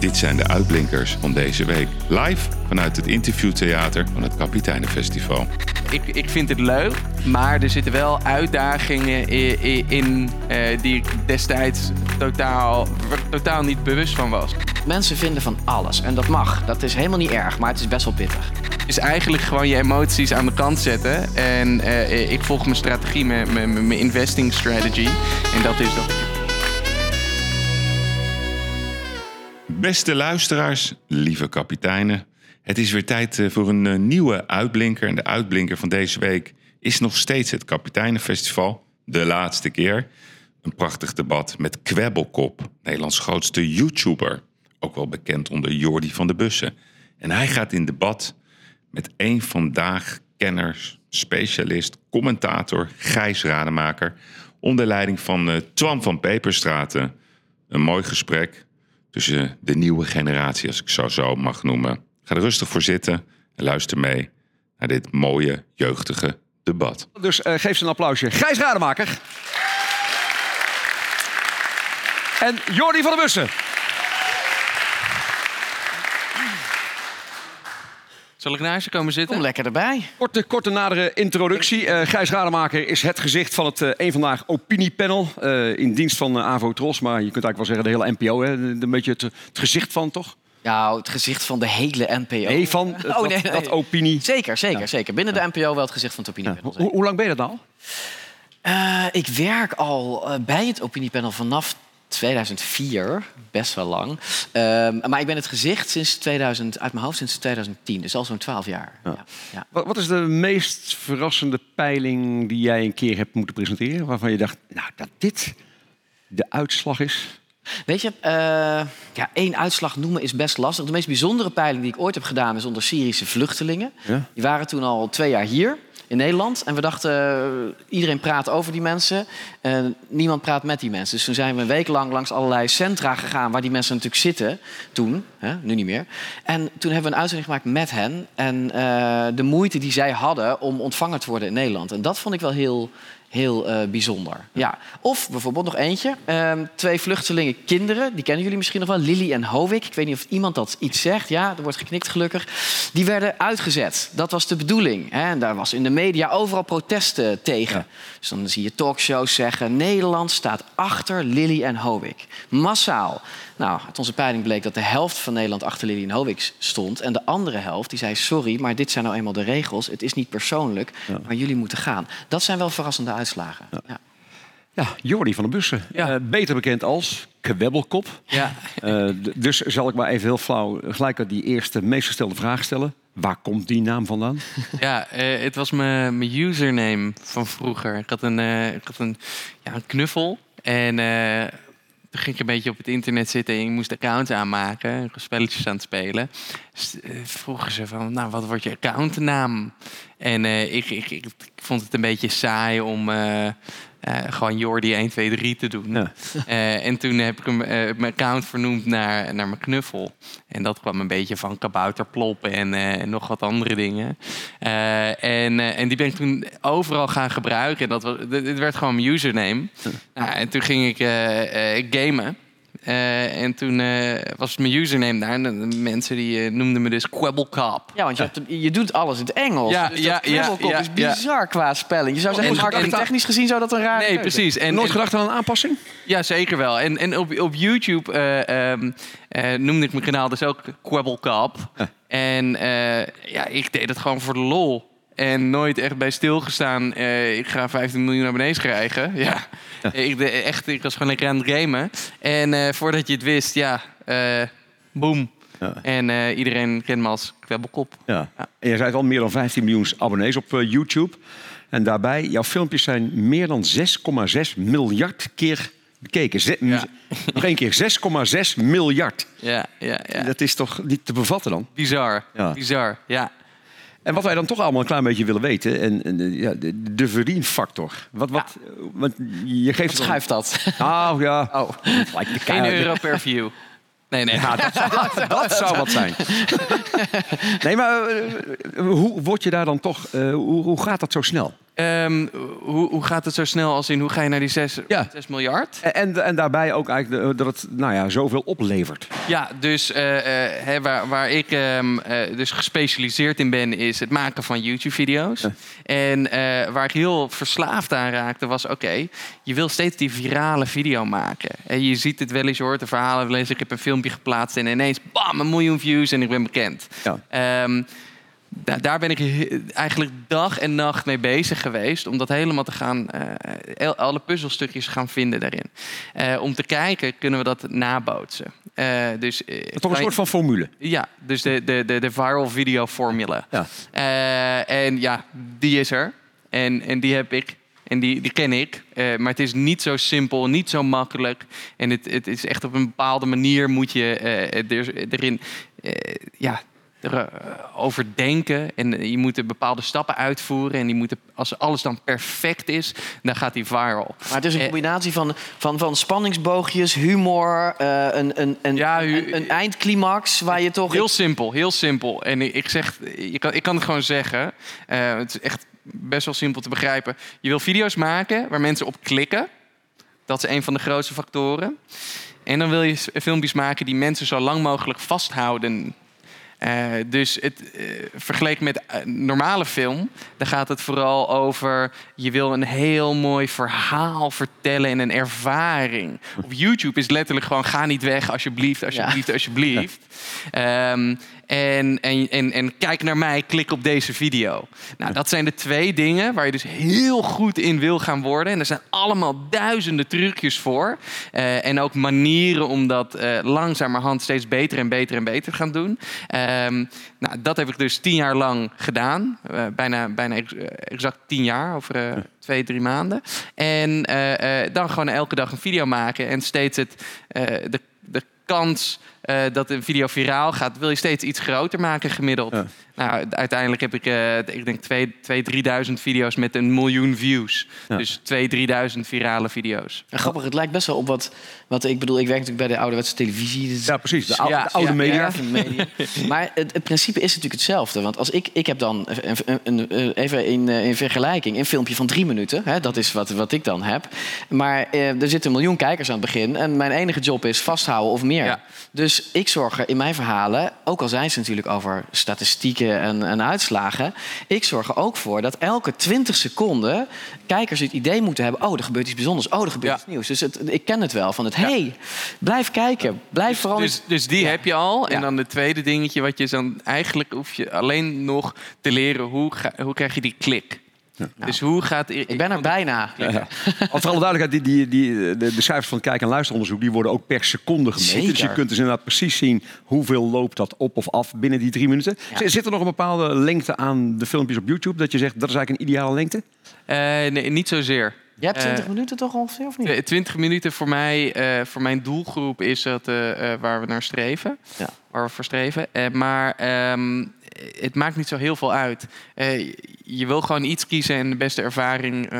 Dit zijn de uitblinkers van deze week. Live vanuit het interviewtheater van het Kapiteinenfestival. Ik, ik vind het leuk, maar er zitten wel uitdagingen i- i- in eh, die ik destijds totaal, totaal niet bewust van was. Mensen vinden van alles en dat mag. Dat is helemaal niet erg, maar het is best wel pittig. Dus eigenlijk gewoon je emoties aan de kant zetten. En eh, ik volg mijn strategie, mijn, mijn, mijn investing strategy. En dat is dat Beste luisteraars, lieve kapiteinen. Het is weer tijd eh, voor een eh, nieuwe uitblinker. En de uitblinker van deze week is nog steeds het Kapiteinenfestival. De laatste keer. Een prachtig debat met Kwebbelkop, Nederlands grootste YouTuber. Ook wel bekend onder Jordi van de Bussen. En hij gaat in debat met een vandaag kenners, specialist, commentator Gijs Rademaker. Onder leiding van eh, Twan van Peperstraten. Een mooi gesprek tussen de nieuwe generatie, als ik zo zo mag noemen. Ga er rustig voor zitten en luister mee naar dit mooie, jeugdige debat. Dus eh, geef ze een applausje. Gijs Rademaker. En Jordi van der Bussen. Zal ik naast je komen zitten? Kom lekker erbij. Korte, korte nadere introductie. Eh Gijs Rademaker is het gezicht van het eh Eén Vandaag opiniepanel. eh, in dienst van AVO Tros. Maar je kunt eigenlijk wel zeggen de hele NPO. Hè? De- Een beetje het, het gezicht van, toch? Nou, het gezicht van de hele NPO. Nee, van Oh, dat, nee, nee. dat opinie. Zeker, zeker, zeker. Binnen de NPO wel het gezicht van het opiniepanel. Hoe, hoe lang ben je dat nou? Eh, ik werk al bij het opiniepanel vanaf 2004, best wel lang. Ehm, maar ik ben het gezicht sinds 2000, uit mijn hoofd sinds 2010, dus al zo'n 12 jaar. Ja. Ja, Wat, wat is de meest verrassende peiling die jij een keer hebt moeten presenteren? Waarvan je dacht, nou, dat dit de uitslag is? Weet je, eh, ja, één uitslag noemen is best lastig. De meest bijzondere peiling die ik ooit heb gedaan is onder Syrische vluchtelingen. Ja. Die waren toen al twee jaar hier in Nederland. En we dachten, eh, iedereen praat over die mensen. en niemand praat met die mensen. Dus toen zijn we een week lang langs allerlei centra gegaan... waar die mensen natuurlijk zitten toen. Hè, nu niet meer. En toen hebben we een uitzending gemaakt met hen. En eh, de moeite die zij hadden om ontvangen te worden in Nederland. En dat vond ik wel heel, heel eh, bijzonder. Ja. Of bijvoorbeeld nog eentje. Ehm, twee vluchtelingen kinderen. Die kennen jullie misschien nog wel. Lily en Hovik. Ik weet niet of iemand dat iets zegt. Ja, er wordt geknikt gelukkig. Die werden uitgezet. Dat was de bedoeling. Hè? En daar was in de media overal protesten tegen. Dus dan zie je talkshows zeggen... Nederland staat achter Lily en Hovik. Massaal. Nou, uit onze peiling bleek dat de helft van Nederland achter Lily en Hovik stond. En de andere helft die zei, sorry, maar dit zijn nou eenmaal de regels. Het is niet persoonlijk, maar jullie moeten gaan. Dat zijn wel verrassende uitslagen. Ja. Ja, Jordi van der Bussen. Ja. Eh, beter bekend als Kwebbelkop. Ja. Eh, dus zal ik maar even heel flauw gelijk die eerste meest gestelde vraag stellen. Waar komt die naam vandaan? Ja, eh, het was mijn mijn username van vroeger. Ik had een, eh, ik had een, ja, een knuffel. En eh, toen ging ik een beetje op het internet zitten en ik moest accounts aanmaken. Spelletjes aan het spelen. Dus, eh, vroegen ze van, nou, wat wordt je accountnaam? En eh, ik, ik, ik, vond het een beetje saai om eh, gewoon Jordi 1, 2, 3 te doen. Ja. En toen heb ik hem, mijn account vernoemd naar, naar mijn knuffel. En dat kwam een beetje van kabouterplop en eh, nog wat andere dingen. En, en die ben ik toen overal gaan gebruiken. En dat was, dit werd gewoon mijn username. Nou, en toen ging ik gamen. Eh, en toen eh, was mijn username daar. En de mensen die eh, noemden me dus Quabblecop. Ja, want je, hebt, je doet alles in het Engels. Ja, dus ja, ja, is ja. bizar qua spelling. Je zou zeggen, En- marketingtechnisch gezien zou dat een raar Nee, precies. En, Nooit en- gedacht aan een aanpassing? Ja, zeker wel. En, en op, op YouTube eh, ehm, eh, noemde ik mijn kanaal dus ook Quabblecop. En eh, ja, ik deed het gewoon voor de lol. En nooit echt bij stilgestaan. eh ik ga 15 miljoen abonnees krijgen. Ja, Ik, de, echt, ik was gewoon lekker aan het gamen. En eh, voordat je het wist, ja, eh boom. Ja. En iedereen kent me als Kwebbelkop. Ja. Ja. En je zei al, meer dan 15 miljoen abonnees op YouTube. En daarbij, jouw filmpjes zijn meer dan 6,6 miljard keer bekeken. Ze- Ja. Nog één keer, 6,6 miljard. Ja, ja, ja. Dat is toch niet te bevatten dan? Bizar. Ja. Bizar, ja. En wat wij dan toch allemaal een klein beetje willen weten, en, en, eh, ja, de, de verdienfactor. Wat, wat, eh, want je geeft Wat schuift dat? Nou ja, Oh. 1 keihard- euro per view. Nee, nee. Ja, dat, zou, dat zou wat zijn. Nee, maar eh, hoe word je daar dan toch... eh, hoe, hoe gaat dat zo snel? Ehm, hoe, hoe gaat het zo snel als in hoe ga je naar die 6, Ja. 6 miljard? En, en, daarbij ook eigenlijk de- dat het nou ja, zoveel oplevert. Ja, dus eh, eh, waar, waar ik ehm, eh, dus gespecialiseerd in ben, is het maken van YouTube-video's. En waar ik heel verslaafd aan raakte, was: oké, je wil steeds die virale video maken. En je ziet het wel eens, je hoort de verhalen wel eens. Ik heb een filmpje geplaatst en ineens, bam, een miljoen views en ik ben bekend. Ja. Ehm, da- daar ben ik eigenlijk dag en nacht mee bezig geweest. Om dat helemaal te gaan, eh, alle puzzelstukjes gaan vinden daarin. Eh, om te kijken, kunnen we dat nabootsen. Eh, dus, Toch een soort van formule. Ja, dus de, de, de, de viral video formula. Ja. En ja, die is er. En, en die heb ik. En die, die ken ik. Maar het is niet zo simpel, niet zo makkelijk. En het, het is echt op een bepaalde manier moet je er, erin ja, erover denken. En je moet er bepaalde stappen uitvoeren. En die moeten, als alles dan perfect is, dan gaat die viral. Maar het is een Eh, combinatie van, van, van spanningsboogjes, humor, eh, een, een, een, Ja, een, een eindclimax waar je toch... Heel simpel, heel simpel. En ik ik zeg, je kan, ik kan het gewoon zeggen. Eh, het is echt best wel simpel te begrijpen. Je wil video's maken waar mensen op klikken. Dat is een van de grootste factoren. En dan wil je filmpjes maken die mensen zo lang mogelijk vasthouden. Eh, dus het, eh, vergeleken met eh, normale film, dan gaat het vooral over je wil een heel mooi verhaal vertellen en een ervaring. Op YouTube is letterlijk gewoon ga niet weg, alsjeblieft, alsjeblieft, alsjeblieft. Ehm, en, en, en, en kijk naar mij, klik op deze video. Nou, dat zijn de twee dingen waar je dus heel goed in wil gaan worden. En er zijn allemaal duizenden trucjes voor. Eh, en ook manieren om dat eh, langzamerhand steeds beter en beter en beter te gaan doen. Ehm, nou, dat heb ik dus tien jaar lang gedaan. Eh, bijna bijna ex- exact tien jaar, over twee, drie maanden. En dan gewoon elke dag een video maken. En steeds het, de, de kans eh, dat een video viraal gaat, wil je steeds iets groter maken gemiddeld. Nou, uiteindelijk heb ik, eh, ik denk, 2.000, 3.000 video's met een miljoen views. Ja. Dus 2.000, 3.000 virale video's. En grappig, het lijkt best wel op wat, wat ik bedoel. Ik werk natuurlijk bij de ouderwetse televisie. dus- Ja, precies. De, oude- Ja, de oude ja, media. Ja, van de media. maar het, het principe is natuurlijk hetzelfde. Want als ik, ik heb dan een, een- een- een- even in, eh, in vergelijking een filmpje van drie minuten. Hè, dat is wat, wat ik dan heb. Maar eh, er zitten een miljoen kijkers aan het begin. En mijn enige job is vasthouden of meer. Ja. Dus ik zorg er in mijn verhalen, ook al zijn ze natuurlijk over statistieken en, en uitslagen. Ik zorg er ook voor dat elke 20 seconden kijkers het idee moeten hebben: oh, er gebeurt iets bijzonders. Oh, er gebeurt Ja. iets nieuws. Dus het, ik ken het wel van het hey, blijf kijken. Blijf vooral. Dus, dus die heb je al. En dan het tweede dingetje, wat je dan eigenlijk hoef je alleen nog te leren hoe, ga, hoe krijg je die klik. Dus hoe gaat. ik ben er bijna. Ja. Al voor alle duidelijkheid, die, die, die, de, de cijfers van het kijk- en luisteronderzoek... die worden ook per seconde gemeten. Zeker. Dus je kunt dus inderdaad precies zien... hoeveel loopt dat op of af binnen die drie minuten. Ja. Zit er nog een bepaalde lengte aan de filmpjes op YouTube... dat je zegt, dat is eigenlijk een ideale lengte? Eh, nee, niet zozeer. Je hebt 20 Eh, minuten toch ongeveer, of niet? Tw- 20 minuten voor mij, eh, voor mijn doelgroep is dat eh, waar we naar streven. Ja. Waar we voor streven. Maar ehm, het maakt niet zo heel veel uit. Je wil gewoon iets kiezen en de beste ervaring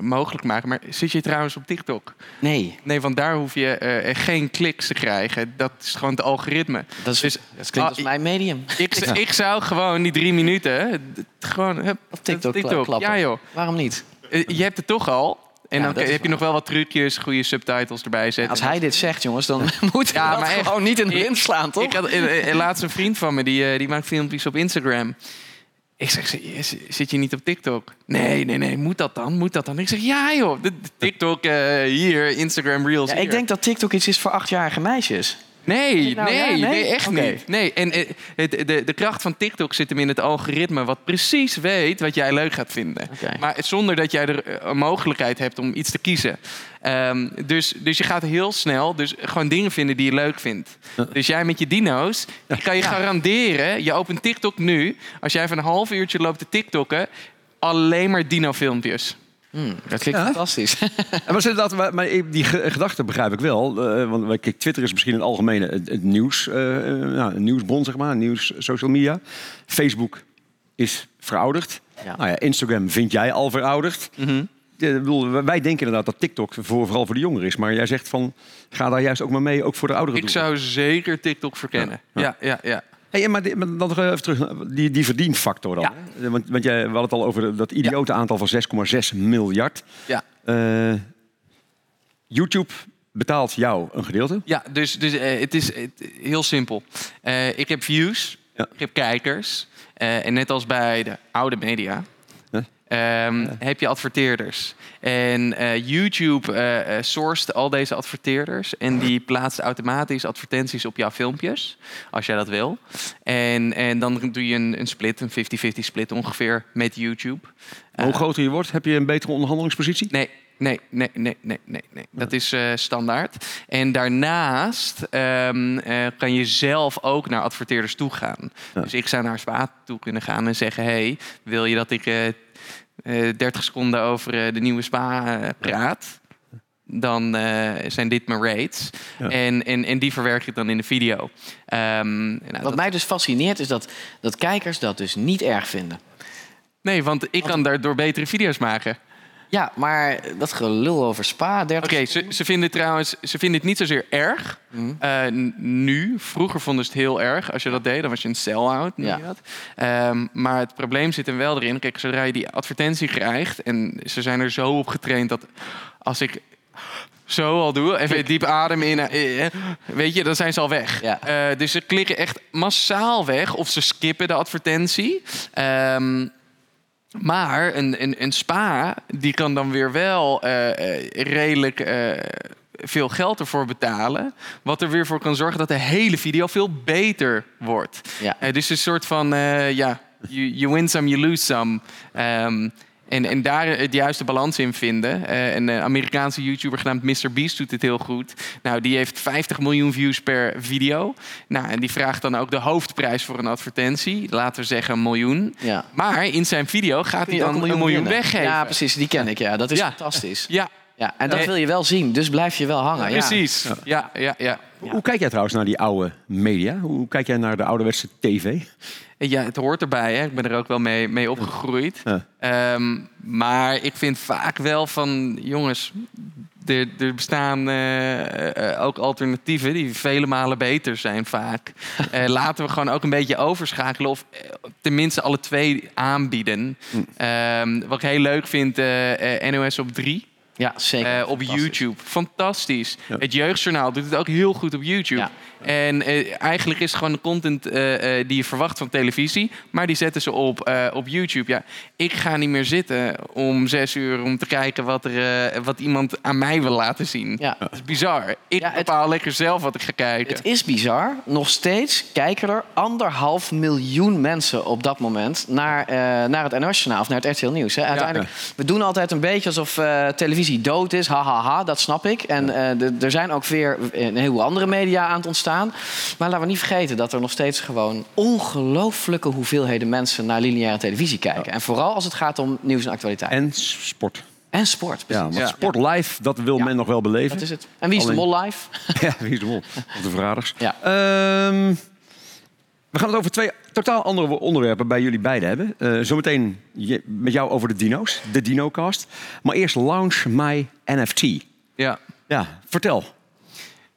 mogelijk maken. Maar zit je trouwens op TikTok? Nee, Nee, want daar hoef je geen kliks te krijgen. Dat is gewoon het algoritme. dat, is, Dus- dat klinkt als Ah, mijn medium. Ik, ik zou gewoon die drie minuten gewoon hup, Op TikTok, klappen. Ja joh. Waarom niet? Je hebt het toch al. En Ja, dan heb je nog wel wat trucjes, goede subtitles erbij zetten. Als hij dit zegt, jongens, dan moet hij Ja, maar echt. gewoon niet in de wind slaan, toch? Ik had eh, eh, laatst een vriend van me, die, eh, die maakt filmpjes op Instagram. Ik zeg, "Z- zit je niet op TikTok? Nee, nee, nee, moet dat dan? Moet dat dan? Ik zeg, ja joh, TikTok eh, hier, Instagram Reels ja, hier. ik denk dat TikTok iets is voor achtjarige meisjes. Nee, Nou, nee, ja, nee, nee? echt niet. Nee, en eh, de, de kracht van TikTok zit hem in het algoritme... wat precies weet wat jij leuk gaat vinden. Maar zonder dat jij er eh, een mogelijkheid hebt om iets te kiezen. Ehm, dus, dus je gaat heel snel dus gewoon dingen vinden die je leuk vindt. Dus jij met je dino's, ik kan je garanderen... je opent TikTok nu, als jij even een half uurtje loopt te TikTokken... alleen maar dino-filmpjes. Hmm, dat klinkt Ja. fantastisch. En was inderdaad, maar, die ge- gedachte begrijp ik wel. eh, want kijk, Twitter is misschien in het algemene het, het nieuws, eh, eh, nou, een nieuwsbron, zeg maar, nieuws, social media. Facebook is verouderd. Ja. Nou ja, Instagram vind jij al verouderd. Ja, ik bedoel, wij denken inderdaad dat TikTok voor, vooral voor de jongeren is. Maar jij zegt van, ga daar juist ook maar mee, ook voor de ouderen Ik zou zeker TikTok verkennen. Ja, Ja, ja. Hey, maar, die- maar dan nog even terug naar die, die verdienfactor dan. Ja. Want, want jij, we hadden het al over dat idiote aantal van 6,6 miljard. Ja. Eh, YouTube betaalt jou een gedeelte. Ja, dus, dus eh, het is heel simpel. Eh, ik heb views, Ja. ik heb kijkers. en net als bij de oude media Ehm, heb je adverteerders. En eh, YouTube eh, sourced al deze adverteerders. En die plaatst automatisch advertenties op jouw filmpjes. Als jij dat wil. En, en dan doe je een, een split, een 50-50 split ongeveer met YouTube. Hoe groter je wordt, heb je een betere onderhandelingspositie? Nee, nee, nee, nee, nee, nee. nee. Dat is standaard. En daarnaast ehm, eh, kan je zelf ook naar adverteerders toe gaan. Ja. Dus ik zou naar Spa toe kunnen gaan en zeggen... hey, wil je dat ik 30 seconden over eh, de nieuwe Spa eh, praat... Dan eh, zijn dit mijn rates. Ja. En, en, en die verwerk ik dan in de video. Ehm, nou, Wat dat- mij dus fascineert is dat, dat kijkers dat dus niet erg vinden. Nee, want ik kan daardoor betere video's maken. Ja, maar dat gelul over Spa, 30 Oké, ze, ze vinden het trouwens ze vinden het niet zozeer erg. Mhm. eh, nu, vroeger vonden ze het heel erg. Als je dat deed, dan was je een sell-out. Ja. Ehm, maar het probleem zit hem wel erin. Kijk, zodra je die advertentie krijgt... en ze zijn er zo op getraind dat als ik zo al doe... even diep adem in, eh, eh, weet je, dan zijn ze al weg. Ja. Dus ze klikken echt massaal weg of ze skippen de advertentie. Ehm, maar een, een, een spa, die kan dan weer wel eh, eh, redelijk eh, veel geld ervoor betalen. Wat er weer voor kan zorgen dat de hele video veel beter wordt. Ja. Dus een soort van, ja, you, you win some, you lose some. Ehm, en, en daar het juiste balans in vinden. Eh, een eh, Amerikaanse YouTuber genaamd MrBeast doet het heel goed. Nou, die heeft 50 miljoen views per video. Nou, en die vraagt dan ook de hoofdprijs voor een advertentie. Laten we zeggen een miljoen. Ja. Maar in zijn video gaat hij dan een miljoen, weggeven. Ja, precies, die ken ik. Ja, dat is Ja. fantastisch. Ja, Ja, en dat wil je wel zien, dus blijf je wel hangen. Ja. precies. Ja, ja, ja. Hoe kijk jij trouwens naar die oude media? Hoe kijk jij naar de ouderwetse tv? Ja, het hoort erbij. Hè. Ik ben er ook wel mee, mee opgegroeid. Ja. Ehm, maar ik vind vaak wel van... Jongens, er, er bestaan eh, eh, ook alternatieven... die vele malen beter zijn vaak. Eh, laten we gewoon ook een beetje overschakelen... of tenminste alle twee aanbieden. Ehm, wat ik heel leuk vind, NOS op 3... Ja, zeker. Eh, op. YouTube. Fantastisch. Ja. Het Jeugdjournaal doet het ook heel goed op YouTube. En eh, eigenlijk is het gewoon de content eh, eh, die je verwacht van televisie. Maar die zetten ze op, op YouTube. Ja, ik ga niet meer zitten om zes uur om te kijken wat, er, wat iemand aan mij wil laten zien. Ja. Dat is bizar. Ik Ja, het- bepaal lekker zelf wat ik ga kijken. Het is bizar. Nog steeds kijken er anderhalf miljoen mensen op dat moment naar, naar het NOS-journaal of naar het RTL Nieuws. Hè. Uiteindelijk, we doen altijd een beetje alsof televisie dood is. Ha, ha, ha, dat snap ik. En er zijn ook weer een heleboel andere media aan het ontstaan. Maar laten we niet vergeten dat er nog steeds gewoon ongelooflijke hoeveelheden mensen naar lineaire televisie kijken. En vooral als het gaat om nieuws en actualiteit. En, En sport. sport. Ja, want sport live, dat wil Ja. men nog wel beleven. Dat is het. En wie is de mol live? Ja, wie is de mol? Of de verraders. Ja. Ehm, we gaan het over twee totaal andere onderwerpen bij jullie beiden hebben. Eh, zometeen je- met jou over de dino's, de DinoCast. Maar eerst Launch My NFT. Ja. Ja, vertel.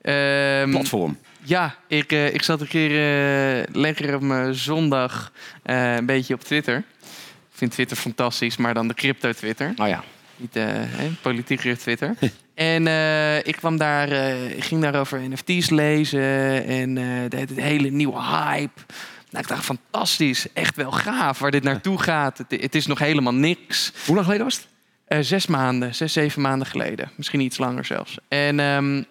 Ehm, Platform. Ja, ik, eh, ik zat een keer eh, lekker op mijn zondag eh, een beetje op Twitter. Ik vind Twitter fantastisch, maar dan de crypto-Twitter. Oh ja. Niet hè, politieke Twitter. en ik kwam daar, ging daar over NFT's lezen en de, de hele nieuwe hype. Nou, ik dacht, fantastisch, echt wel gaaf waar dit naartoe gaat. Het, het is nog helemaal niks. Hoe lang geleden was het? Zes maanden, zes, zeven maanden geleden. Misschien iets langer zelfs. En ehm,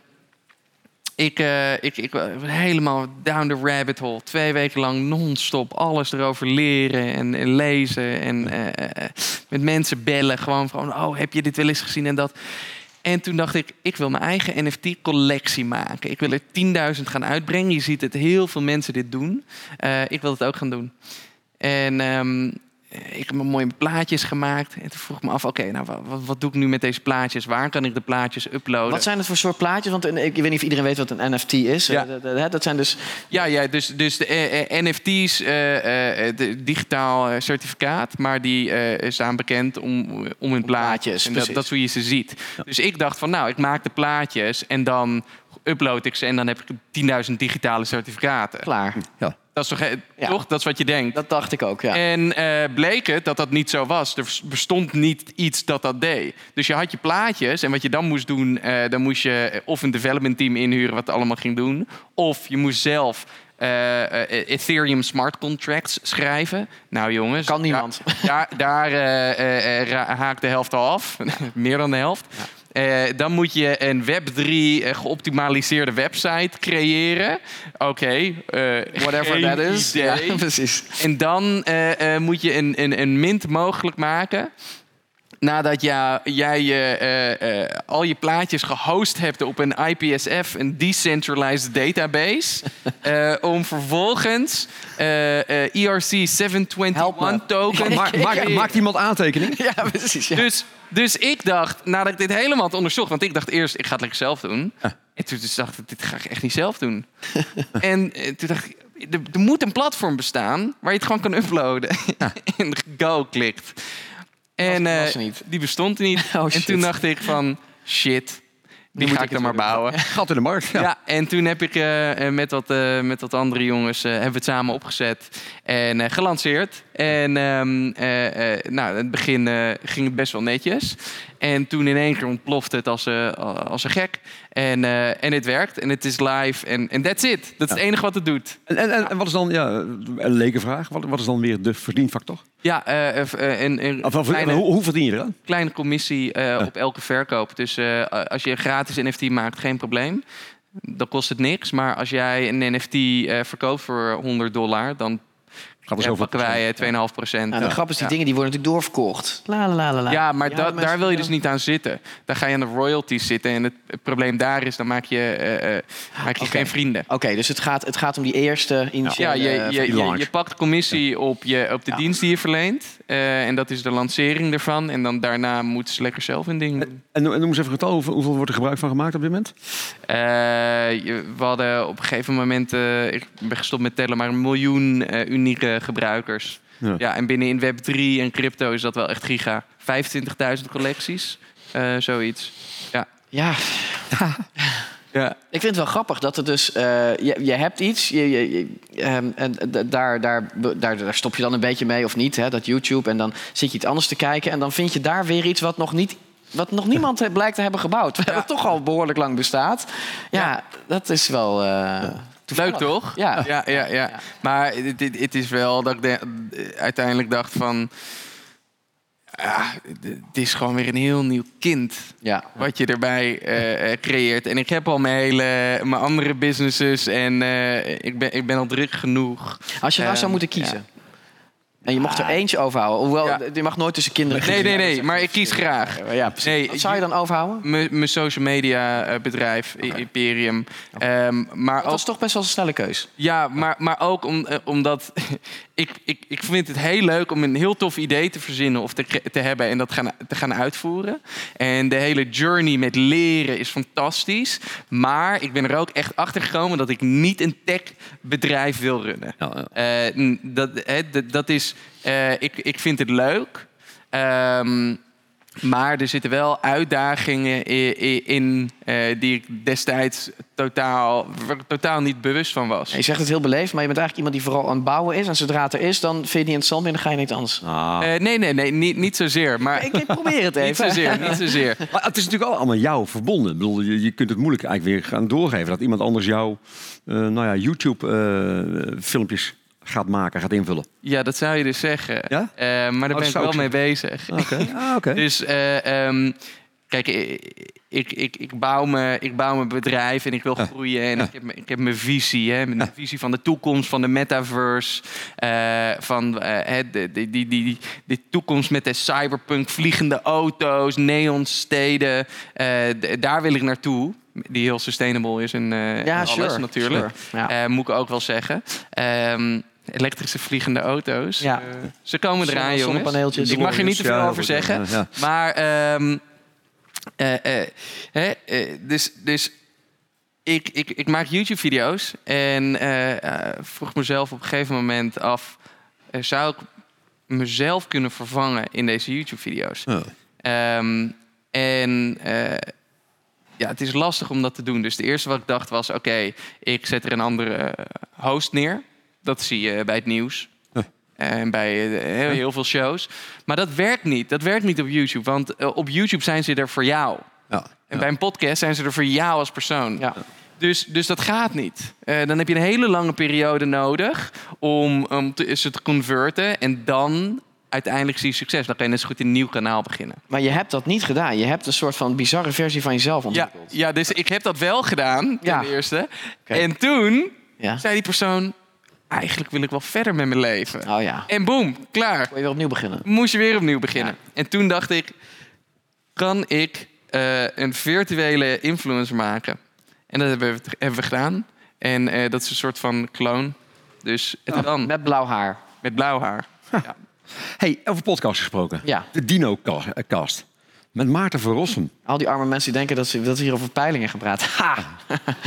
ik, eh, ik, ik was helemaal down the rabbit hole. Twee weken lang non-stop alles erover leren en, en lezen. En eh, eh, met mensen bellen. Gewoon van, oh, heb je dit wel eens gezien en dat. En toen dacht ik, ik wil mijn eigen NFT-collectie maken. Ik wil er 10.000 gaan uitbrengen. Je ziet het, heel veel mensen dit doen. Ik wil het ook gaan doen. En ehm, ik heb mijn mooie plaatjes gemaakt. En toen vroeg ik me af, oké, nou, wat, wat doe ik nu met deze plaatjes? Waar kan ik de plaatjes uploaden? Wat zijn het voor soort plaatjes? Want eh, ik weet niet of iedereen weet wat een NFT is. Ja. Eh, dat- zijn dus Ja, ja dus, dus de eh, eh, NFT's, eh, eh, de digitaal eh, certificaat, maar die eh, staan bekend om, om hun plaatjes. plaatjes, en dat is hoe je ze ziet. Dus ik dacht van, nou, ik maak de plaatjes en dan upload ik ze en dan heb ik 10.000 digitale certificaten. klaar. Ja. Dat is toch, Ja. toch? Dat is wat je denkt. Dat dacht ik ook, ja. En eh, bleek het dat dat niet zo was. Er bestond niet iets dat dat deed. Dus je had je plaatjes en wat je dan moest doen... eh, dan moest je of een development team inhuren wat allemaal ging doen... of je moest zelf eh, eh, Ethereum smart contracts schrijven. Nou jongens... Kan niemand. Daar, daar, daar eh, eh, eh, ra- haakt de helft al af. Meer dan de helft. Eh, dan moet je een Web3 eh, geoptimaliseerde website creëren. Oké. eh, Whatever that is. Ja, idee. precies. En dan moet je een, een, een mint mogelijk maken. Nadat ja, jij eh, al je plaatjes gehost hebt op een IPSF, een decentralized database. om vervolgens ERC Help 721 me. token. Maakt maakt- maakt iemand aantekening? Ja, precies. Ja. Dus, dus ik dacht, nadat ik dit helemaal had onderzocht... want ik dacht eerst, ik ga het lekker zelf doen. En toen dus dacht ik, dit ga ik echt niet zelf doen. en toen dacht ik, er, er moet een platform bestaan... waar je het gewoon kan uploaden. en go klikt. En Was- eh, was die bestond niet. Oh, en toen dacht ik van, shit... Die moet ga ik dan maar bouwen. Gat in de markt. Ja. Ja. en toen heb ik eh, eh, met, wat, eh, met wat andere jongens hebben we het samen opgezet en gelanceerd. En ehm, eh, eh, nou, in het begin eh, ging het best wel netjes. En toen in één keer ontplofte het als, als een gek. En, en het werkt en het is live en en that's it. Dat is het enige wat het doet. En, en, en, en wat is dan, ja, een leuke vraag, wat, wat is dan weer de verdienfactor? Ja, Of, of- kleine, hoe, hoe verdien je eraan? kleine commissie op elke verkoop. Dus als je een gratis NFT maakt, geen probleem. Dan kost het niks. Maar als jij een NFT verkoopt voor 100 dollar, dan Gaat er ja, zoveel pakken wij eh, 2,5 procent. En de grap is, die dingen die worden natuurlijk doorverkocht. La, la, la, la. Ja, maar Ja, da- mensen daar wil je dus niet aan zitten. Dan ga je aan de royalties zitten. En het, het probleem daar is, dan maak je, eh, eh, maak je geen vrienden. Oké, dus het gaat, het gaat om die eerste Ja, initiële... je, je, je, je pakt commissie op, je, op de Ja. dienst die je verleent. Eh, en dat is de lancering ervan. En dan daarna moeten ze lekker zelf een ding doen. En, noem en noem eens even een getal, hoeveel, hoeveel wordt er gebruik van gemaakt op dit moment? Eh, we hadden op een gegeven moment, eh, ik ben gestopt met tellen, maar een miljoen eh, unieke gebruikers. Ja. Ja. en binnen in Web3 en crypto is dat wel echt giga. 25.000 collecties, eh, zoiets. Ja. Ja, ja. ik vind het wel grappig dat er dus... eh, je, je hebt iets, je, je, ehm, en d- daar, daar, daar, daar stop je dan een beetje mee of niet, hè, dat YouTube. En dan zit je iets anders te kijken en dan vind je daar weer iets wat nog niet... Wat nog niemand eh, blijkt te hebben gebouwd. Terwijl het toch al behoorlijk lang bestaat. Ja, dat is wel... eh. Leuk toch? Ja. ja, ja, ja. Maar het, het, het is wel dat ik de- uiteindelijk dacht van... Ja, het is gewoon weer een heel nieuw kind Ja. wat je erbij eh, eh, creëert. En ik heb al mijn hele mijn andere businesses en eh, ik, ben, ik ben al druk genoeg. Als je nou zou Ehm, moeten kiezen. En je mocht er eentje overhouden. Hoewel, Ja. je mag nooit tussen kinderen Nee, kiezen. nee, nee, maar ik kies graag. Ja, precies. Nee, Wat zou je dan overhouden? Mijn mijn social media eh, bedrijf, I- Imperium. Ehm, maar Dat ook, was toch best wel een snelle keus. ja, maar, maar ook om, eh, omdat ik, ik, ik vind het heel leuk om een heel tof idee te verzinnen of te, cre- te hebben en dat gaan, te gaan uitvoeren. En de hele journey met leren is fantastisch. Maar ik ben er ook echt achter gekomen dat ik niet een techbedrijf wil runnen. Ja, ja. Eh, n- dat, hè, dat, dat is, eh, ik, ik vind het leuk. Ehm, maar er zitten wel uitdagingen i- i- in eh, die ik destijds totaal, totaal niet bewust van was. Je zegt het heel beleefd, maar je bent eigenlijk iemand die vooral aan het bouwen is. En zodra het er is, dan vind je het niet interessant meer en dan ga je niet anders. Ah. Eh, nee, nee, nee, niet, niet zozeer. Maar Ik, ik probeer het niet even. zozeer, niet zozeer. Maar het is natuurlijk al allemaal jou verbonden. Ik bedoel, je, je kunt het moeilijk eigenlijk weer gaan doorgeven. Dat iemand anders jouw eh, nou ja, YouTube-filmpjes gaat maken, gaat invullen. Ja, dat zou je dus zeggen. Ja? Eh, maar daar dat ben ik wel ik mee bezig. Oké. Ah, oké. Dus eh, ehm, kijk, ik, ik, ik, bouw me, ik bouw mijn bedrijf en ik wil groeien. En ik, heb, mijn- ik heb mijn visie, hè, mijn visie van de toekomst, van de metaverse. eh, van eh, hè, de, die, die, die, die toekomst met de cyberpunk, vliegende auto's, neonsteden. eh, d- daar wil ik naartoe. Die heel sustainable is en eh, Ja, alles sure, natuurlijk. sure. Ja. Eh, moet ik ook wel zeggen. Ehm, elektrische vliegende auto's. Ja. Ze komen Zonne- eraan, jongens. Ik mag er niet te veel Ja, over zeggen. ja. Maar, ehm, eh, eh, hè, eh, dus, dus ik, ik, ik maak YouTube-video's en vroeg mezelf op een gegeven moment af: eh, zou ik mezelf kunnen vervangen in deze YouTube-video's? Ehm, en eh, ja, het is lastig om dat te doen. Dus de eerste wat ik dacht was: oké, ik zet er een andere host neer. Dat zie je bij het nieuws. En bij eh, heel, heel veel shows. Maar dat werkt niet. Dat werkt niet op YouTube. Want eh, op YouTube zijn ze er voor jou. Ja. En bij een podcast zijn ze er voor jou als persoon. Ja. Dus, dus dat gaat niet. Eh, dan heb je een hele lange periode nodig om, om te, ze te converten. En dan uiteindelijk zie je succes. Dan kan je net zo goed een nieuw kanaal beginnen. Maar je hebt dat niet gedaan. Je hebt een soort van bizarre versie van jezelf Ja, ontwikkeld. ja, dus ik heb dat wel gedaan, ten Ja. eerste. En toen Ja. zei die persoon... Eigenlijk wil ik wel verder met mijn leven. Oh ja. En boom, klaar. Wil je weer opnieuw beginnen? Moest je weer opnieuw beginnen. En toen dacht ik... Kan ik eh, een virtuele influencer maken? En dat hebben we, hebben we gedaan. En eh, dat is een soort van clone. Dus het dan met, Met blauw haar. blauw haar. Ja. Hey, over podcast gesproken. Ja. De Dino-cast. Met Maarten van Rossum. Al die arme mensen die denken dat, ze, dat we hier over peilingen gaan praten. Ha!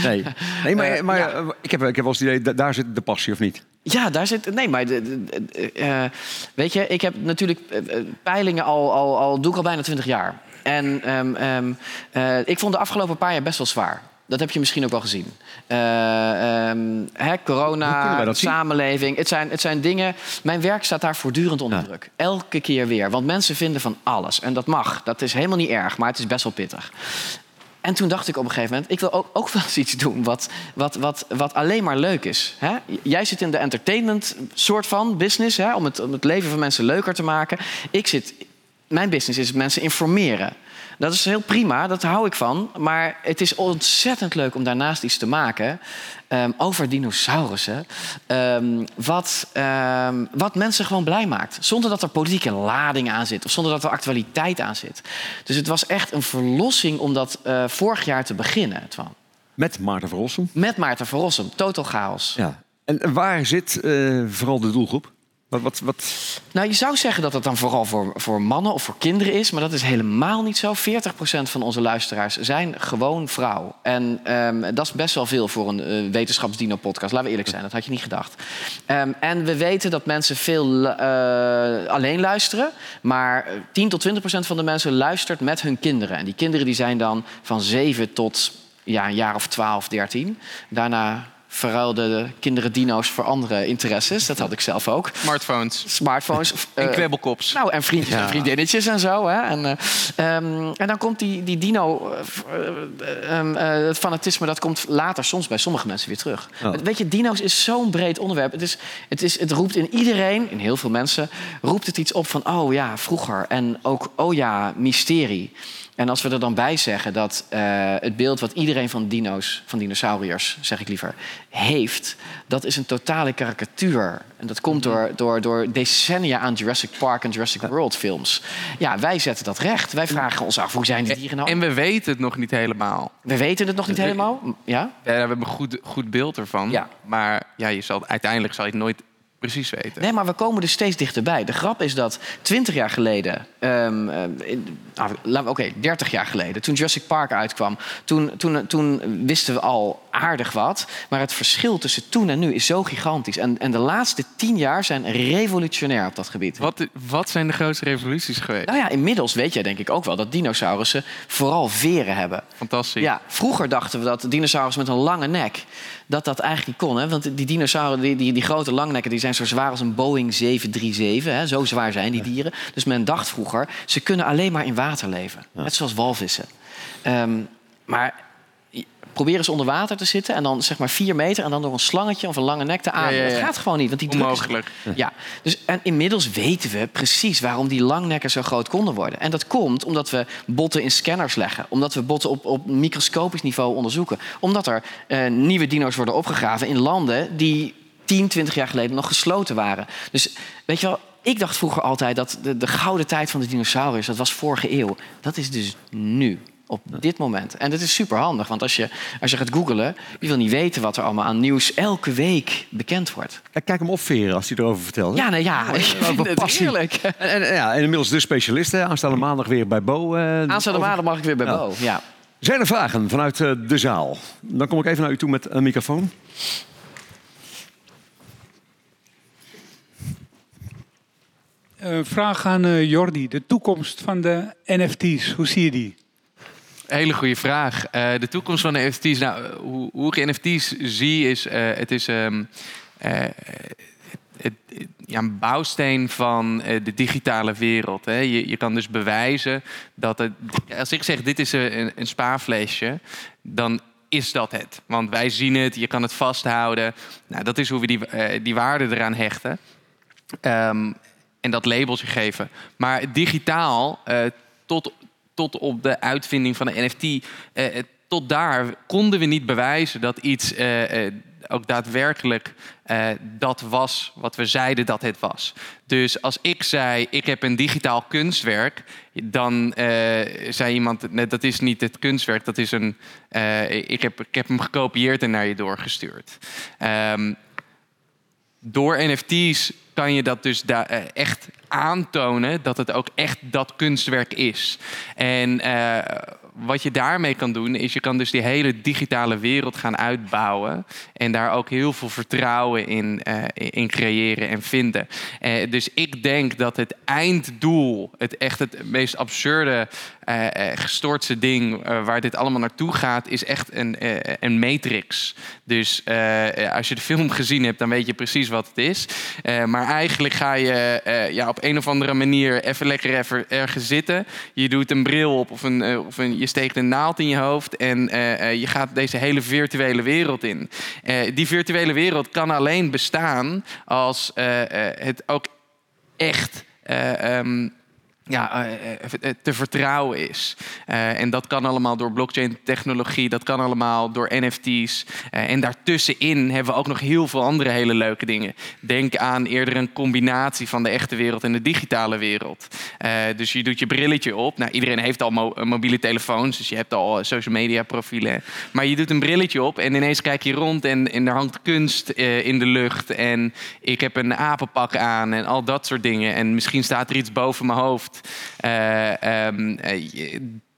Nee, nee maar, Eh, maar ja. eh, ik, heb, ik heb wel eens het idee, da- daar zit de passie of niet? Ja, daar zit. Nee, maar. eh, weet je, ik heb natuurlijk peilingen al, al, al. doe ik al bijna twintig jaar. En ehm, ehm, eh, ik vond de afgelopen paar jaar best wel zwaar. Dat heb je misschien ook wel gezien. Eh, ehm, hè, corona, zien? samenleving. Het zijn, het zijn dingen. Mijn werk staat daar voortdurend onder Ja. druk. Elke keer weer. Want mensen vinden van alles. En dat mag. Dat is helemaal niet erg, maar het is best wel pittig. En toen dacht ik op een gegeven moment, ik wil ook, ook wel eens iets doen wat, wat, wat, wat alleen maar leuk is. Hè? Jij zit in de entertainment soort van business, hè? Om, het, om het leven van mensen leuker te maken. Ik zit, mijn business is mensen informeren. Dat is heel prima, dat hou ik van. Maar het is ontzettend leuk om daarnaast iets te maken ehm, over dinosaurussen. ehm, wat, ehm, wat mensen gewoon blij maakt. Zonder dat er politieke lading aan zit. Of zonder dat er actualiteit aan zit. Dus het was echt een verlossing om dat eh, vorig jaar te beginnen. Twan. Met Maarten van Rossum. Met Maarten van Rossum. Total chaos. Ja. En waar zit eh, vooral de doelgroep? Wat, wat. Nou, je zou zeggen dat het dan vooral voor, voor mannen of voor kinderen is. Maar dat is helemaal niet zo. 40% van onze luisteraars zijn gewoon vrouw. En ehm, dat is best wel veel voor een eh, wetenschapsdino-podcast. Laten we eerlijk zijn, dat had je niet gedacht. Ehm, en we weten dat mensen veel eh, alleen luisteren. Maar eh, 10 tot 20% van de mensen luistert met hun kinderen. En die kinderen die zijn dan van 7 tot ja, een jaar of 12, 13. Daarna verruilden de kinderen dino's voor andere interesses. Dat had ik zelf ook Smartphones. smartphones. En eh, kwebbelkops. nou, en vriendjes Ja. en vriendinnetjes en zo. Hè? En, eh, ehm, en dan komt die, die dino... eh, eh, ehm, eh, het fanatisme, dat komt later soms bij sommige mensen weer terug. Weet je, dino's is zo'n breed onderwerp. Het, is, het, is, het roept in iedereen, in heel veel mensen... roept het iets op van, oh ja, vroeger. En ook, oh ja, mysterie. En als we er dan bij zeggen dat eh, het beeld wat iedereen van dino's, van dinosauriërs, zeg ik liever, heeft, dat is een totale karikatuur. En dat komt door, door, door decennia aan Jurassic Park en Jurassic World films. Ja, wij zetten dat recht. Wij vragen ons af, hoe zijn die dieren nou? En we weten het nog niet helemaal. We weten het nog niet helemaal. Ja? Ja, we hebben een goed, goed beeld ervan. Ja. Maar ja, je zal, uiteindelijk zal je het nooit precies weten. Nee, maar we komen er steeds dichterbij. De grap is dat 20 jaar geleden, in- nou, oké, 30 jaar geleden, toen Jurassic Park uitkwam, toen, toen, toen wisten we al aardig wat. Maar het verschil tussen toen en nu is zo gigantisch. En, en de laatste 10 jaar zijn revolutionair op dat gebied. Wat, wat zijn de grootste revoluties geweest? Nou ja, inmiddels weet jij denk ik ook wel dat dinosaurussen vooral veren hebben. Fantastisch. Ja, vroeger dachten we dat dinosaurus met een lange nek... dat dat eigenlijk niet kon. Hè? Want die dinosauren, die, die, die grote langnekken... die zijn zo zwaar als een Boeing 737. Hè? Zo zwaar zijn die dieren. Dus men dacht vroeger, ze kunnen alleen maar in water leven. Net zoals walvissen. Ehm, maar probeer eens onder water te zitten... en dan zeg maar vier meter... en dan door een slangetje of een lange nek te ademen. ja, ja. Dat gaat gewoon niet, want die druk is- Onmogelijk. ja, dus en inmiddels weten we precies waarom die langnekken zo groot konden worden. En dat komt omdat we botten in scanners leggen. Omdat we botten op, op microscopisch niveau onderzoeken. Omdat er eh, nieuwe dino's worden opgegraven in landen die 10, 20 jaar geleden nog gesloten waren. Dus weet je wel, ik dacht vroeger altijd dat de, de gouden tijd van de dinosaurus, dat was vorige eeuw. Dat is dus nu. Op dit moment. En dat is super handig, want als je, als je gaat googlen, je wil niet weten wat er allemaal aan nieuws elke week bekend wordt. Kijk, kijk hem opveren als hij erover vertelt. Ja, nou ja, ik vind het heerlijk. En, en, ja, en inmiddels de specialist. hè. Aanstaande maandag weer bij Bo. eh, Aanstaande over- maandag mag ik weer bij Ja. Bo. Ja. Zijn er vragen vanuit eh, de zaal? Dan kom ik even naar u toe met een microfoon. Eh, vraag aan eh, Jordi. De toekomst van de NFT's, hoe zie je die? Hele goede vraag. Eh, de toekomst van de NFT's. Nou, hoe, hoe ik NFT's zie is, eh, het is, ehm, het, ja, een bouwsteen van de digitale wereld. Hè. Je, je kan dus bewijzen dat het. Als ik zeg: dit is een, een spaarflesje, dan is dat het. Want wij zien het, je kan het vasthouden. Nou, dat is hoe we die, die waarde eraan hechten. Ehm, en dat labeltje geven. Maar digitaal, uh, tot, tot op de uitvinding van de NFT, uh, eh, tot daar konden we niet bewijzen dat iets uh, ook daadwerkelijk dat was wat we zeiden dat het was. Dus als ik zei, ik heb een digitaal kunstwerk, dan zei iemand, dat is niet het kunstwerk, dat is een, ik, heb, ik heb hem gekopieerd en naar je doorgestuurd. Um, door NFT's kan je dat dus daar echt aantonen dat het ook echt dat kunstwerk is. En uh, wat je daarmee kan doen, is je kan dus die hele digitale wereld gaan uitbouwen. En daar ook heel veel vertrouwen in, uh, in creëren en vinden. Dus ik denk dat het einddoel, het echt het meest absurde, uh, ding waar dit allemaal naartoe gaat, is echt een, een matrix. Dus als je de film gezien hebt, dan weet je precies wat het is. maar eigenlijk ga je ja, op een of andere manier even lekker even ergens zitten. Je doet een bril op of een, of een je steekt een naald in je hoofd en je gaat deze hele virtuele wereld in. Die virtuele wereld kan alleen bestaan als het ook echt um, ja, eh, eh, te vertrouwen is. En dat kan allemaal door blockchain-technologie, dat kan allemaal door NFT's. En daartussenin hebben we ook nog heel veel andere hele leuke dingen. Denk aan eerder een combinatie van de echte wereld en de digitale wereld. Dus je doet je brilletje op. Nou, iedereen heeft al mo mobiele telefoons, dus je hebt al social media profielen. Maar je doet een brilletje op en ineens kijk je rond en, en er hangt kunst in de lucht. En ik heb een apenpak aan en al dat soort dingen. En misschien staat er iets boven mijn hoofd. Uh, um,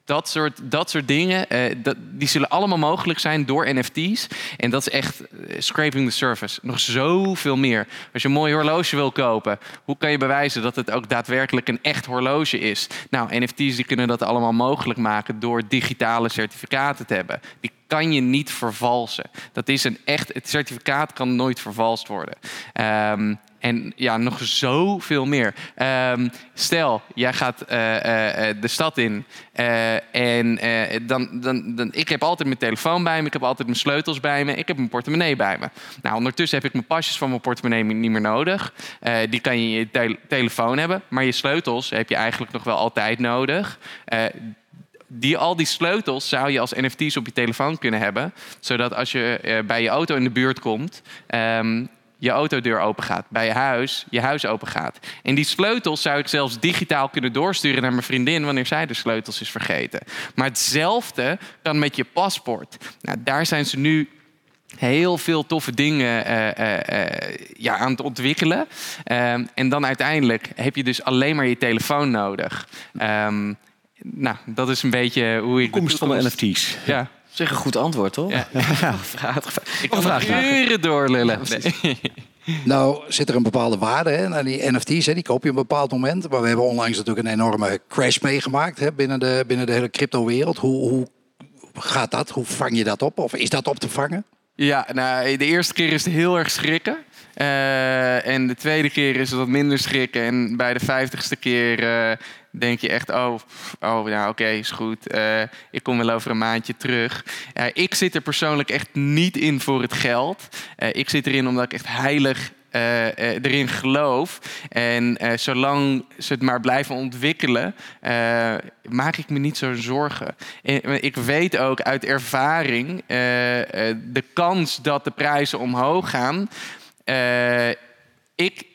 dat soort, dat soort dingen, uh, dat, die zullen allemaal mogelijk zijn door NFT's. En dat is echt scraping the surface. Nog zoveel meer. Als je een mooi horloge wil kopen, hoe kan je bewijzen dat het ook daadwerkelijk een echt horloge is? Nou, NFT's die kunnen dat allemaal mogelijk maken door digitale certificaten te hebben. Die kan je niet vervalsen. Dat is een echt, het certificaat kan nooit vervalst worden. Um, en ja, nog zoveel meer. Um, stel, jij gaat uh, uh, de stad in. En dan, dan, dan, ik heb altijd mijn telefoon bij me. Ik heb altijd mijn sleutels bij me. Ik heb mijn portemonnee bij me. Nou, ondertussen heb ik mijn pasjes van mijn portemonnee niet meer nodig. die kan je in je te telefoon hebben. Maar je sleutels heb je eigenlijk nog wel altijd nodig die, al die sleutels zou je als NFT's op je telefoon kunnen hebben. Zodat als je bij je auto in de buurt komt, um, je autodeur open gaat. Bij je huis, je huis open gaat. En die sleutels zou ik zelfs digitaal kunnen doorsturen naar mijn vriendin wanneer zij de sleutels is vergeten. Maar hetzelfde kan met je paspoort. Nou, daar zijn ze nu heel veel toffe dingen uh, uh, uh, ja, aan het ontwikkelen. Um, en dan uiteindelijk heb je dus alleen maar je telefoon nodig. Um, nou, dat is een beetje hoe ik. Komst van de NFT's. Ja. Zeg een goed antwoord, toch? Ja. vraag, ik kan vraag uren doorlullen. Nee. Nou, zit er een bepaalde waarde hè, aan die NFT's. Hè, die koop je op een bepaald moment. Maar we hebben onlangs natuurlijk een enorme crash meegemaakt hè, binnen, de, binnen de hele crypto-wereld. Hoe, hoe gaat dat? Hoe vang je dat op? Of is dat op te vangen? Ja, nou, de eerste keer is het heel erg schrikken. Uh, en de tweede keer is het wat minder schrikken. En bij de vijftigste keer uh, denk je echt, oh, oh nou oké, is goed. Uh, ik kom wel over een maandje terug. ik zit er persoonlijk echt niet in voor het geld. ik zit erin omdat ik echt heilig erin geloof. En zolang ze het maar blijven ontwikkelen, maak ik me niet zo zorgen. En, ik weet ook uit ervaring de kans dat de prijzen omhoog gaan. ik,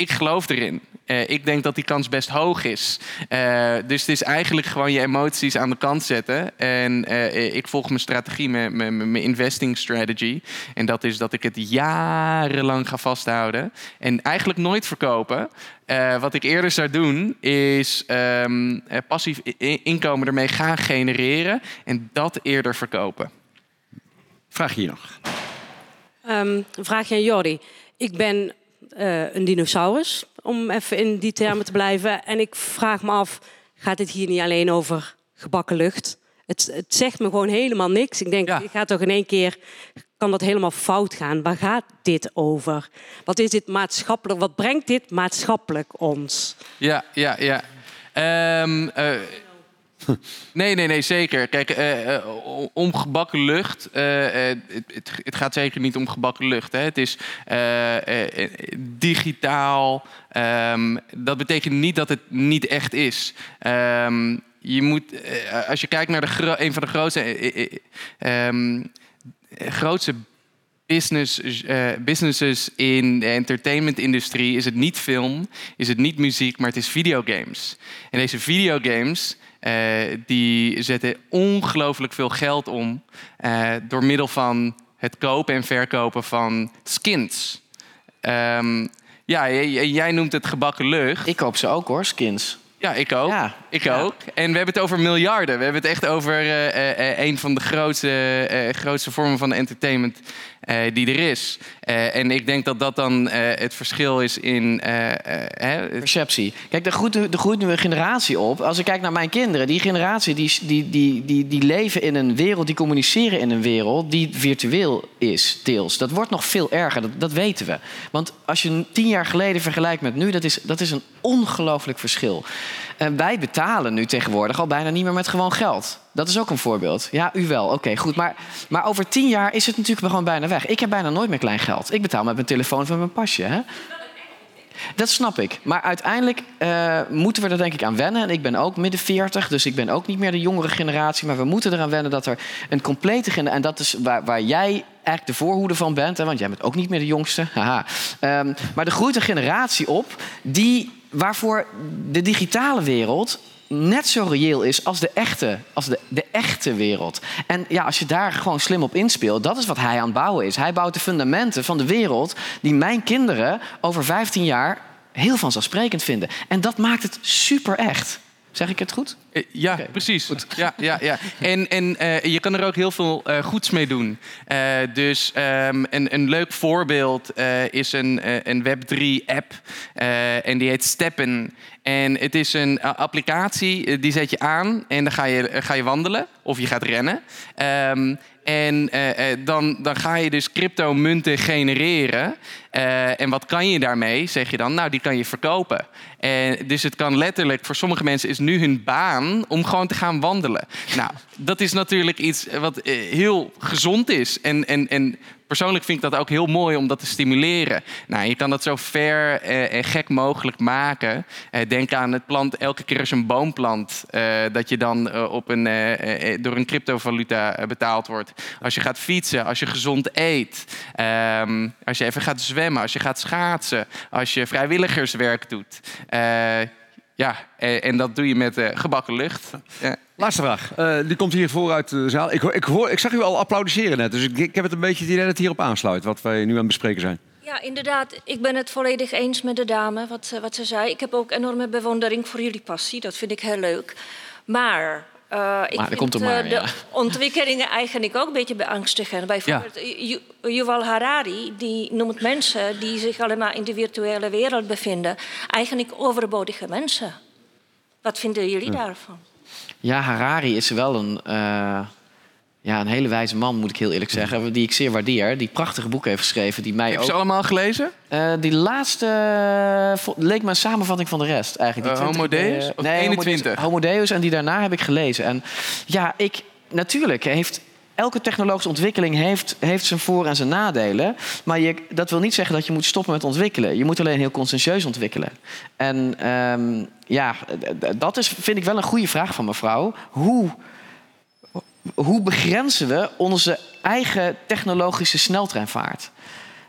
ik geloof erin. Uh, ik denk dat die kans best hoog is. Uh, dus het is eigenlijk gewoon je emoties aan de kant zetten. En uh, ik volg mijn strategie, mijn, mijn, mijn, investing strategy. En dat is dat ik het jarenlang ga vasthouden. En eigenlijk nooit verkopen. wat ik eerder zou doen, is um, passief inkomen ermee gaan genereren. En dat eerder verkopen. Vraag hier nog. Um, een vraagje aan Jordi. Ik ben uh, een dinosaurus, om even in die termen te blijven. En ik vraag me af, gaat het hier niet alleen over gebakken lucht? Het, het zegt me gewoon helemaal niks. Ik denk, Ja. ik ga toch in één keer, kan dat helemaal fout gaan. Waar gaat dit over? Wat is dit maatschappelijk? Wat brengt dit maatschappelijk ons? Ja, ja, ja. Ehm, eh, nee, nee, nee, zeker. Kijk, eh, eh, om lucht. eh, het, gaat zeker niet om gebakken lucht. Het is digitaal. Ehm, dat betekent niet dat het niet echt is. Ehm, je moet, als je kijkt naar de een van de grootste, eh, eh, eh, ehm, grootste business, businesses in de entertainment-industrie is het niet film, is het niet muziek, maar het is videogames. En deze videogames eh, die zetten ongelooflijk veel geld om eh, door middel van het kopen en verkopen van skins. Ehm, ja, jij noemt het gebakken lucht. Ik koop ze ook hoor, skins. Ja, ik ook. Ja. Ik Ja. ook. En we hebben het over miljarden. We hebben het echt over eh, een van de grootste, grootste vormen van entertainment die er is. Eh, en ik denk dat dat dan eh, het verschil is in. eh, eh, Perceptie. Kijk, er groeit, er groeit nu een generatie op. Als ik kijk naar mijn kinderen, die generatie die, die, die, die, die leven in een wereld, die communiceren in een wereld die virtueel is, deels. Dat wordt nog veel erger, dat, dat weten we. Want als je tien jaar geleden vergelijkt met nu, dat is, dat is een ongelooflijk verschil. En wij betalen nu tegenwoordig al bijna niet meer met gewoon geld. Dat is ook een voorbeeld. Ja, u wel. Oké, goed. Maar, maar over tien jaar is het natuurlijk gewoon bijna weg. Ik heb bijna nooit meer klein geld. Ik betaal met mijn telefoon met mijn pasje. Hè? Dat snap ik. Maar uiteindelijk eh, moeten we er denk ik aan wennen. En ik ben ook midden 40, dus ik ben ook niet meer de jongere generatie. Maar we moeten eraan wennen dat er een complete generatie... En dat is waar, waar jij eigenlijk de voorhoede van bent. Hè, want jij bent ook niet meer de jongste. Haha. Ehm, maar er groeit een generatie op die, waarvoor de digitale wereld net zo reëel is als de echte, als de, de echte wereld. En ja, als je daar gewoon slim op inspeelt, dat is wat hij aan het bouwen is. Hij bouwt de fundamenten van de wereld die mijn kinderen over 15 jaar heel vanzelfsprekend vinden. En dat maakt het super echt. Zeg ik het goed? Eh, Ja, precies. Ja, ja, ja. En, en eh, je kan er ook heel veel eh, goeds mee doen. Dus ehm, een, een leuk voorbeeld is een, een Web3-app. eh, en die heet Steppen. En het is een eh, applicatie, eh, die zet je aan en dan ga je, eh, ga je wandelen of je gaat rennen. Ehm, en eh, eh, dan, dan ga je dus cryptomunten genereren. Eh, en wat kan je daarmee, zeg je dan? Nou, die kan je verkopen. En dus het kan letterlijk, voor sommige mensen is nu hun baan om gewoon te gaan wandelen. Nou, dat is natuurlijk iets wat heel gezond is. En, en, en persoonlijk vind ik dat ook heel mooi om dat te stimuleren. Nou, je kan dat zo ver en gek mogelijk maken. Denk aan het plant, elke keer als een boom plant, eh, dat je dan op een, door een cryptovaluta eh, betaald wordt. Als je gaat fietsen, als je gezond eet, ehm, als je even gaat zwemmen, als je gaat schaatsen, als je vrijwilligerswerk doet. Eh, ja, en dat doe je met eh, gebakken lucht. Ja. Laatste vraag. Eh, die komt hier vooruit de zaal. Ik, ik, hoor, ik zag u al applaudisseren net. Dus ik, ik heb het een beetje het idee dat het hierop aansluit. Wat wij nu aan het bespreken zijn. Ja, inderdaad. Ik ben het volledig eens met de dame, wat, wat ze zei. Ik heb ook enorme bewondering voor jullie passie. Dat vind ik heel leuk. Maar... eh, ik er vind komt eh, maar, de ja. ontwikkelingen eigenlijk ook een beetje beangstigend. Bijvoorbeeld Yu- Yuval Harari, die noemt mensen die zich allemaal in de virtuele wereld bevinden... eigenlijk overbodige mensen. Wat vinden jullie daarvan? Ja, Harari is wel een, eh, ja, een hele wijze man, moet ik heel eerlijk zeggen. Die ik zeer waardeer. Die prachtige boek heeft geschreven. Die mij Heb je ook... ze allemaal gelezen? Eh, die laatste eh, leek me een samenvatting van de rest eigenlijk. Die Eh, 20 Homo Deus? eh, Of nee, Homo 21? Deus, Homo Deus en die daarna heb ik gelezen. En ja, ik, natuurlijk heeft elke technologische ontwikkeling heeft, heeft zijn voor- en zijn nadelen. Maar je, dat wil niet zeggen dat je moet stoppen met ontwikkelen. Je moet alleen heel conscientieus ontwikkelen. En ehm, ja, dat is, vind ik wel een goede vraag van mevrouw. Hoe hoe begrenzen we onze eigen technologische sneltreinvaart?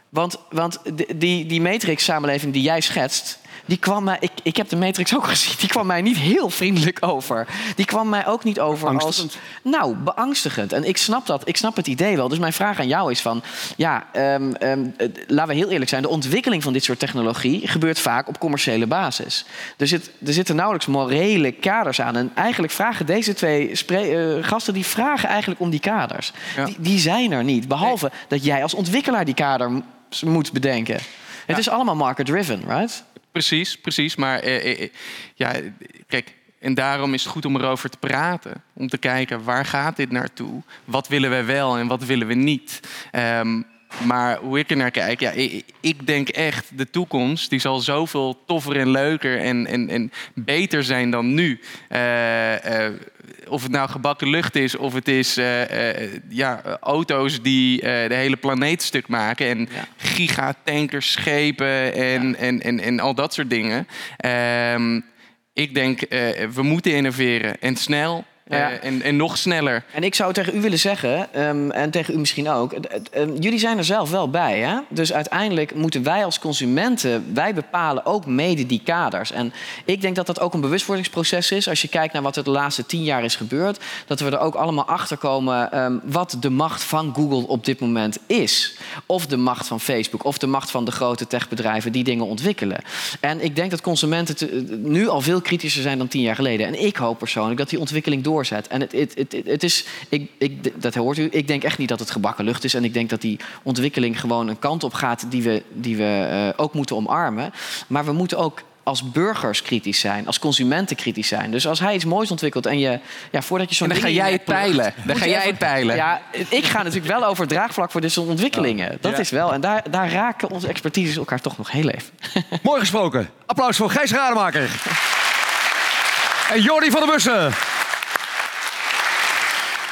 Want, want die, die matrix-samenleving die jij schetst, die kwam mij, ik, ik heb de matrix ook gezien, die kwam mij niet heel vriendelijk over. Die kwam mij ook niet over als. Nou, beangstigend. En ik snap dat, ik snap het idee wel. Dus mijn vraag aan jou is van, ja, ehm, ehm, eh, laten we heel eerlijk zijn, de ontwikkeling van dit soort technologie gebeurt vaak op commerciële basis. Er, zit, er zitten nauwelijks morele kaders aan. En eigenlijk vragen deze twee eh, gasten, die vragen eigenlijk om die kaders. Ja. Die, die zijn er niet. Behalve dat jij als ontwikkelaar die kader moet bedenken. Het is allemaal market-driven, right? Precies, precies. Maar eh, eh, eh, ja, kijk, En daarom is het goed om erover te praten. Om te kijken waar gaat dit naartoe? Wat willen we wel en wat willen we niet? Ehm, maar hoe ik er naar kijk, ja, ik, ik, denk echt, de toekomst die zal zoveel toffer en leuker en, en, en beter zijn dan nu. Uh, uh, of het nou gebakken lucht is, of het is uh, ja, auto's die de hele planeet stuk maken. En ja. gigatankers, schepen en, ja. en, en, en al dat soort dingen. Ehm, ik denk, we moeten innoveren en snel. Ja. Uh, en, en, nog sneller. En ik zou tegen u willen zeggen, um, en tegen u misschien ook... Um, jullie zijn er zelf wel bij, hè? Dus uiteindelijk moeten wij als consumenten... wij bepalen ook mede die kaders. En ik denk dat dat ook een bewustwordingsproces is... als je kijkt naar wat er de laatste tien jaar is gebeurd... dat we er ook allemaal achter komen... Um, wat de macht van Google op dit moment is. Of de macht van Facebook, of de macht van de grote techbedrijven... die dingen ontwikkelen. En ik denk dat consumenten te, nu al veel kritischer zijn dan tien jaar geleden. En ik hoop persoonlijk dat die ontwikkeling door en het, het, het, het is, ik, ik, dat hoort u, ik denk echt niet dat het gebakken lucht is. En ik denk dat die ontwikkeling gewoon een kant op gaat die we, die we uh, ook moeten omarmen. Maar we moeten ook als burgers kritisch zijn, als consumenten kritisch zijn. Dus als hij iets moois ontwikkelt en je, ja, voordat je zo'n. dan ga jij het peilen. Dan ga jij het peilen. Ja, ik ga natuurlijk wel over het draagvlak voor dit soort ontwikkelingen. Dat is wel. En daar, daar raken onze expertises elkaar toch nog heel even. Mooi gesproken. Applaus voor Gijs Rademaker. en Jordi van der Bussen.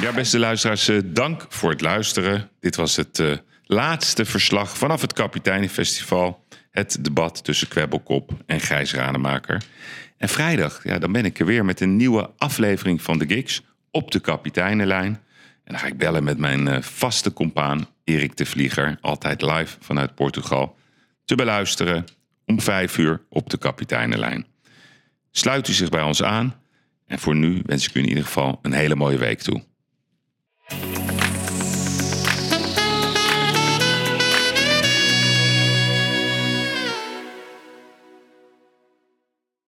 Ja, beste luisteraars, eh, dank voor het luisteren. Dit was het uh, laatste verslag vanaf het Kapiteinenfestival. Het debat tussen Kwebbelkop en Gijs Rademaker. En vrijdag, ja, dan ben ik er weer met een nieuwe aflevering van de Gigs op de Kapiteinenlijn. En dan ga ik bellen met mijn uh, vaste compaan Erik de Vlieger, altijd live vanuit Portugal, te beluisteren om vijf uur op de Kapiteinenlijn. Sluit u zich bij ons aan en voor nu wens ik u in ieder geval een hele mooie week toe. Thank you.